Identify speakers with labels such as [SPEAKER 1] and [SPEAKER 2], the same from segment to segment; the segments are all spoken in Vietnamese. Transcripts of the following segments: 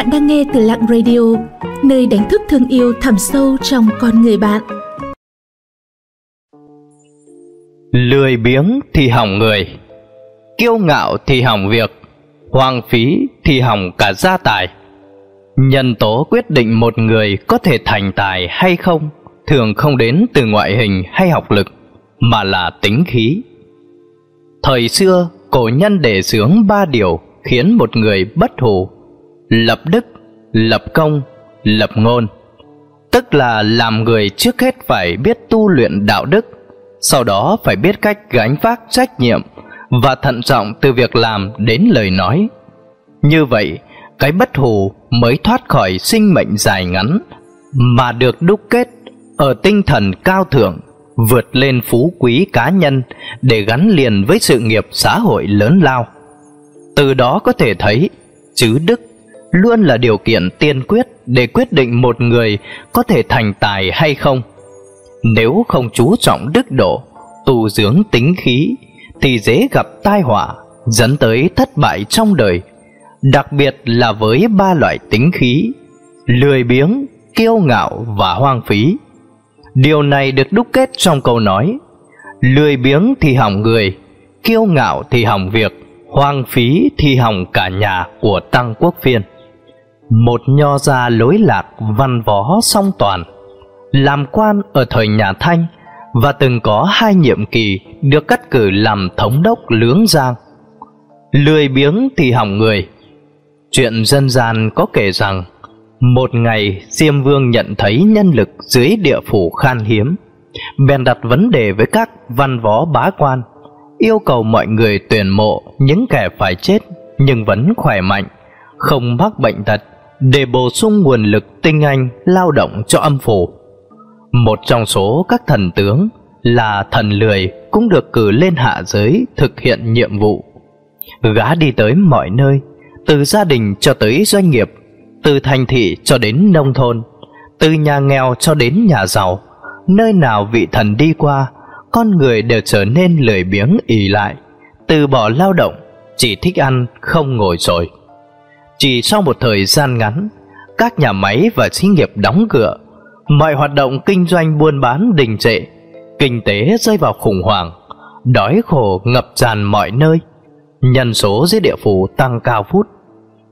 [SPEAKER 1] Bạn đang nghe từ Lặng Radio, nơi đánh thức thương yêu thẳm sâu trong con người bạn.
[SPEAKER 2] Lười biếng thì hỏng người, kiêu ngạo thì hỏng việc, hoang phí thì hỏng cả gia tài. Nhân tố quyết định một người có thể thành tài hay không thường không đến từ ngoại hình hay học lực, mà là tính khí. Thời xưa, cổ nhân để sướng ba điều khiến một người bất hủ lập đức, lập công, lập ngôn. Tức là làm người trước hết phải biết tu luyện đạo đức, sau đó phải biết cách gánh vác trách nhiệm và thận trọng từ việc làm đến lời nói. Như vậy, cái bất hủ mới thoát khỏi sinh mệnh dài ngắn mà được đúc kết ở tinh thần cao thượng, vượt lên phú quý cá nhân để gắn liền với sự nghiệp xã hội lớn lao. Từ đó có thể thấy chữ đức luôn là điều kiện tiên quyết để quyết định một người có thể thành tài hay không. Nếu không chú trọng đức độ, tu dưỡng tính khí, thì dễ gặp tai họa, dẫn tới thất bại trong đời, đặc biệt là với ba loại tính khí, lười biếng, kiêu ngạo và hoang phí. Điều này được đúc kết trong câu nói, lười biếng thì hỏng người, kiêu ngạo thì hỏng việc, hoang phí thì hỏng cả nhà của tăng quốc phiên một nho gia lối lạc văn võ song toàn, làm quan ở thời nhà thanh và từng có hai nhiệm kỳ được cắt cử làm thống đốc lưỡng giang. Lười biếng thì hỏng người. Chuyện dân gian có kể rằng, một ngày diêm vương nhận thấy nhân lực dưới địa phủ khan hiếm, bèn đặt vấn đề với các văn võ bá quan, yêu cầu mọi người tuyển mộ những kẻ phải chết nhưng vẫn khỏe mạnh, không mắc bệnh tật để bổ sung nguồn lực tinh anh lao động cho âm phủ. Một trong số các thần tướng là thần lười cũng được cử lên hạ giới thực hiện nhiệm vụ. Gã đi tới mọi nơi, từ gia đình cho tới doanh nghiệp, từ thành thị cho đến nông thôn, từ nhà nghèo cho đến nhà giàu, nơi nào vị thần đi qua, con người đều trở nên lười biếng ỉ lại, từ bỏ lao động, chỉ thích ăn không ngồi rồi. Chỉ sau một thời gian ngắn, các nhà máy và xí nghiệp đóng cửa, mọi hoạt động kinh doanh buôn bán đình trệ, kinh tế rơi vào khủng hoảng, đói khổ ngập tràn mọi nơi, nhân số dưới địa phủ tăng cao phút.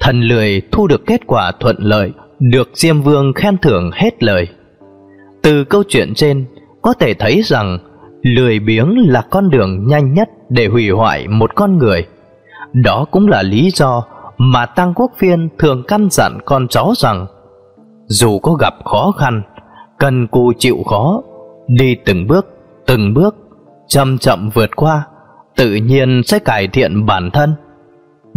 [SPEAKER 2] Thần lười thu được kết quả thuận lợi, được Diêm Vương khen thưởng hết lời. Từ câu chuyện trên, có thể thấy rằng lười biếng là con đường nhanh nhất để hủy hoại một con người. Đó cũng là lý do mà Tăng Quốc Phiên thường căn dặn con cháu rằng dù có gặp khó khăn, cần cù chịu khó, đi từng bước, từng bước, chậm chậm vượt qua, tự nhiên sẽ cải thiện bản thân.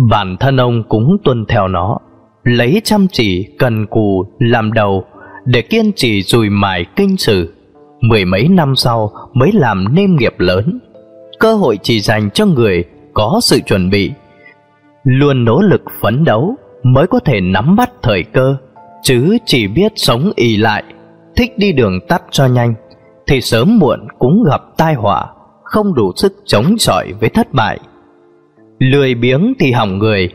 [SPEAKER 2] Bản thân ông cũng tuân theo nó, lấy chăm chỉ cần cù làm đầu để kiên trì dùi mài kinh sử. Mười mấy năm sau mới làm nêm nghiệp lớn. Cơ hội chỉ dành cho người có sự chuẩn bị luôn nỗ lực phấn đấu mới có thể nắm bắt thời cơ. Chứ chỉ biết sống ì lại, thích đi đường tắt cho nhanh, thì sớm muộn cũng gặp tai họa, không đủ sức chống chọi với thất bại. Lười biếng thì hỏng người,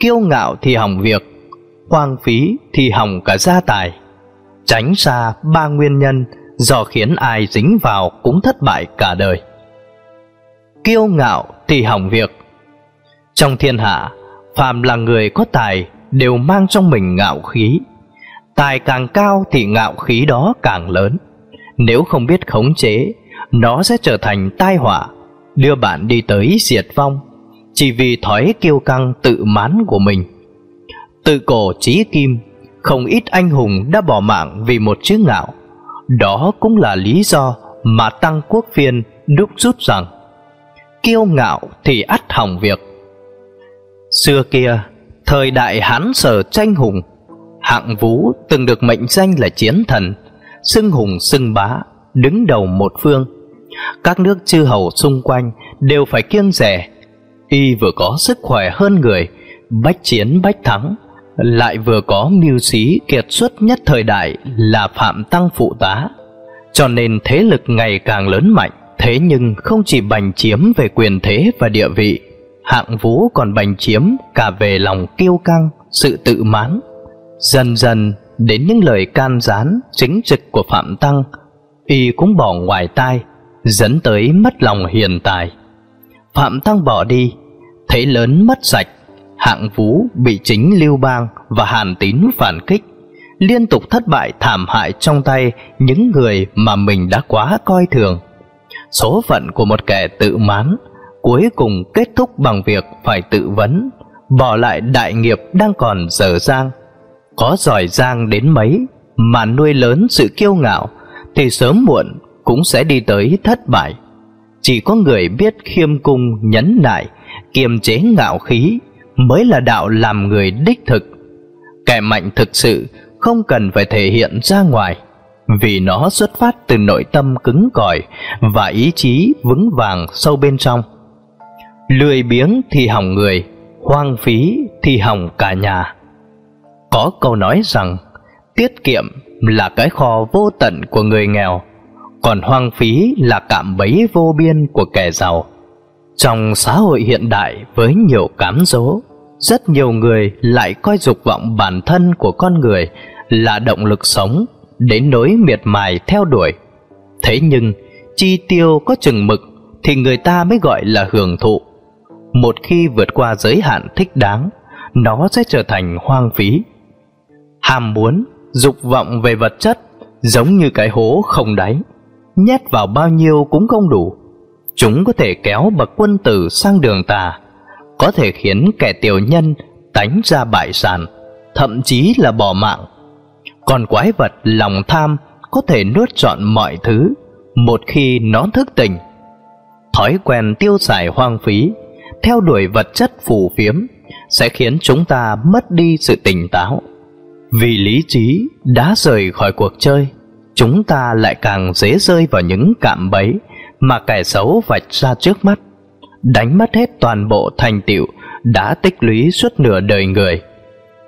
[SPEAKER 2] kiêu ngạo thì hỏng việc, hoang phí thì hỏng cả gia tài. Tránh xa ba nguyên nhân do khiến ai dính vào cũng thất bại cả đời. Kiêu ngạo thì hỏng việc trong thiên hạ, phàm là người có tài đều mang trong mình ngạo khí. Tài càng cao thì ngạo khí đó càng lớn. Nếu không biết khống chế, nó sẽ trở thành tai họa, đưa bạn đi tới diệt vong, chỉ vì thói kiêu căng tự mán của mình. Tự cổ chí kim, không ít anh hùng đã bỏ mạng vì một chữ ngạo. Đó cũng là lý do mà Tăng Quốc Phiên đúc rút rằng kiêu ngạo thì ắt hỏng việc Xưa kia, thời đại Hán Sở tranh hùng, Hạng Vũ từng được mệnh danh là chiến thần, xưng hùng xưng bá, đứng đầu một phương. Các nước chư hầu xung quanh đều phải kiêng rẻ. Y vừa có sức khỏe hơn người, bách chiến bách thắng, lại vừa có mưu sĩ kiệt xuất nhất thời đại là Phạm Tăng phụ tá. Cho nên thế lực ngày càng lớn mạnh, thế nhưng không chỉ bành chiếm về quyền thế và địa vị hạng vũ còn bành chiếm cả về lòng kiêu căng, sự tự mãn, Dần dần đến những lời can gián chính trực của Phạm Tăng, y cũng bỏ ngoài tai, dẫn tới mất lòng hiền tài. Phạm Tăng bỏ đi, thế lớn mất sạch, hạng vũ bị chính Lưu Bang và Hàn Tín phản kích, liên tục thất bại thảm hại trong tay những người mà mình đã quá coi thường. Số phận của một kẻ tự mãn cuối cùng kết thúc bằng việc phải tự vấn, bỏ lại đại nghiệp đang còn dở dang. Có giỏi giang đến mấy mà nuôi lớn sự kiêu ngạo thì sớm muộn cũng sẽ đi tới thất bại. Chỉ có người biết khiêm cung nhấn nại, kiềm chế ngạo khí mới là đạo làm người đích thực. Kẻ mạnh thực sự không cần phải thể hiện ra ngoài vì nó xuất phát từ nội tâm cứng cỏi và ý chí vững vàng sâu bên trong. Lười biếng thì hỏng người, hoang phí thì hỏng cả nhà. Có câu nói rằng tiết kiệm là cái kho vô tận của người nghèo, còn hoang phí là cạm bẫy vô biên của kẻ giàu. Trong xã hội hiện đại với nhiều cám dỗ, rất nhiều người lại coi dục vọng bản thân của con người là động lực sống đến nỗi miệt mài theo đuổi. Thế nhưng, chi tiêu có chừng mực thì người ta mới gọi là hưởng thụ. Một khi vượt qua giới hạn thích đáng, nó sẽ trở thành hoang phí. Ham muốn, dục vọng về vật chất giống như cái hố không đáy, nhét vào bao nhiêu cũng không đủ. Chúng có thể kéo bậc quân tử sang đường tà, có thể khiến kẻ tiểu nhân tánh ra bại sản, thậm chí là bỏ mạng. Còn quái vật lòng tham có thể nuốt trọn mọi thứ một khi nó thức tỉnh. Thói quen tiêu xài hoang phí, theo đuổi vật chất phù phiếm sẽ khiến chúng ta mất đi sự tỉnh táo. Vì lý trí đã rời khỏi cuộc chơi, chúng ta lại càng dễ rơi vào những cạm bẫy mà kẻ xấu vạch ra trước mắt, đánh mất hết toàn bộ thành tựu đã tích lũy suốt nửa đời người.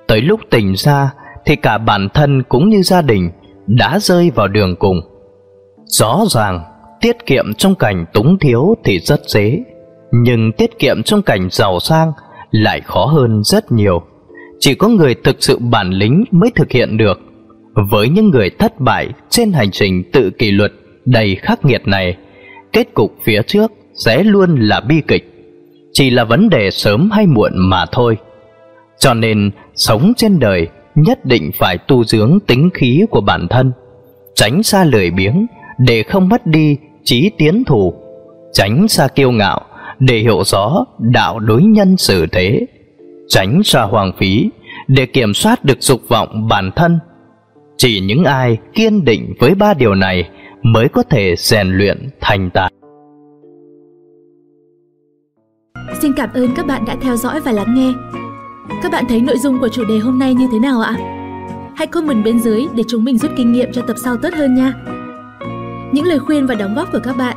[SPEAKER 2] Tới lúc tỉnh ra thì cả bản thân cũng như gia đình đã rơi vào đường cùng. Rõ ràng, tiết kiệm trong cảnh túng thiếu thì rất dễ, nhưng tiết kiệm trong cảnh giàu sang lại khó hơn rất nhiều. Chỉ có người thực sự bản lĩnh mới thực hiện được. Với những người thất bại trên hành trình tự kỷ luật đầy khắc nghiệt này, kết cục phía trước sẽ luôn là bi kịch. Chỉ là vấn đề sớm hay muộn mà thôi. Cho nên, sống trên đời nhất định phải tu dưỡng tính khí của bản thân, tránh xa lười biếng để không mất đi trí tiến thủ, tránh xa kiêu ngạo để hiểu rõ đạo đối nhân xử thế, tránh xa hoàng phí để kiểm soát được dục vọng bản thân. Chỉ những ai kiên định với ba điều này mới có thể rèn luyện thành tài.
[SPEAKER 1] Xin cảm ơn các bạn đã theo dõi và lắng nghe. Các bạn thấy nội dung của chủ đề hôm nay như thế nào ạ? Hãy comment bên dưới để chúng mình rút kinh nghiệm cho tập sau tốt hơn nha. Những lời khuyên và đóng góp của các bạn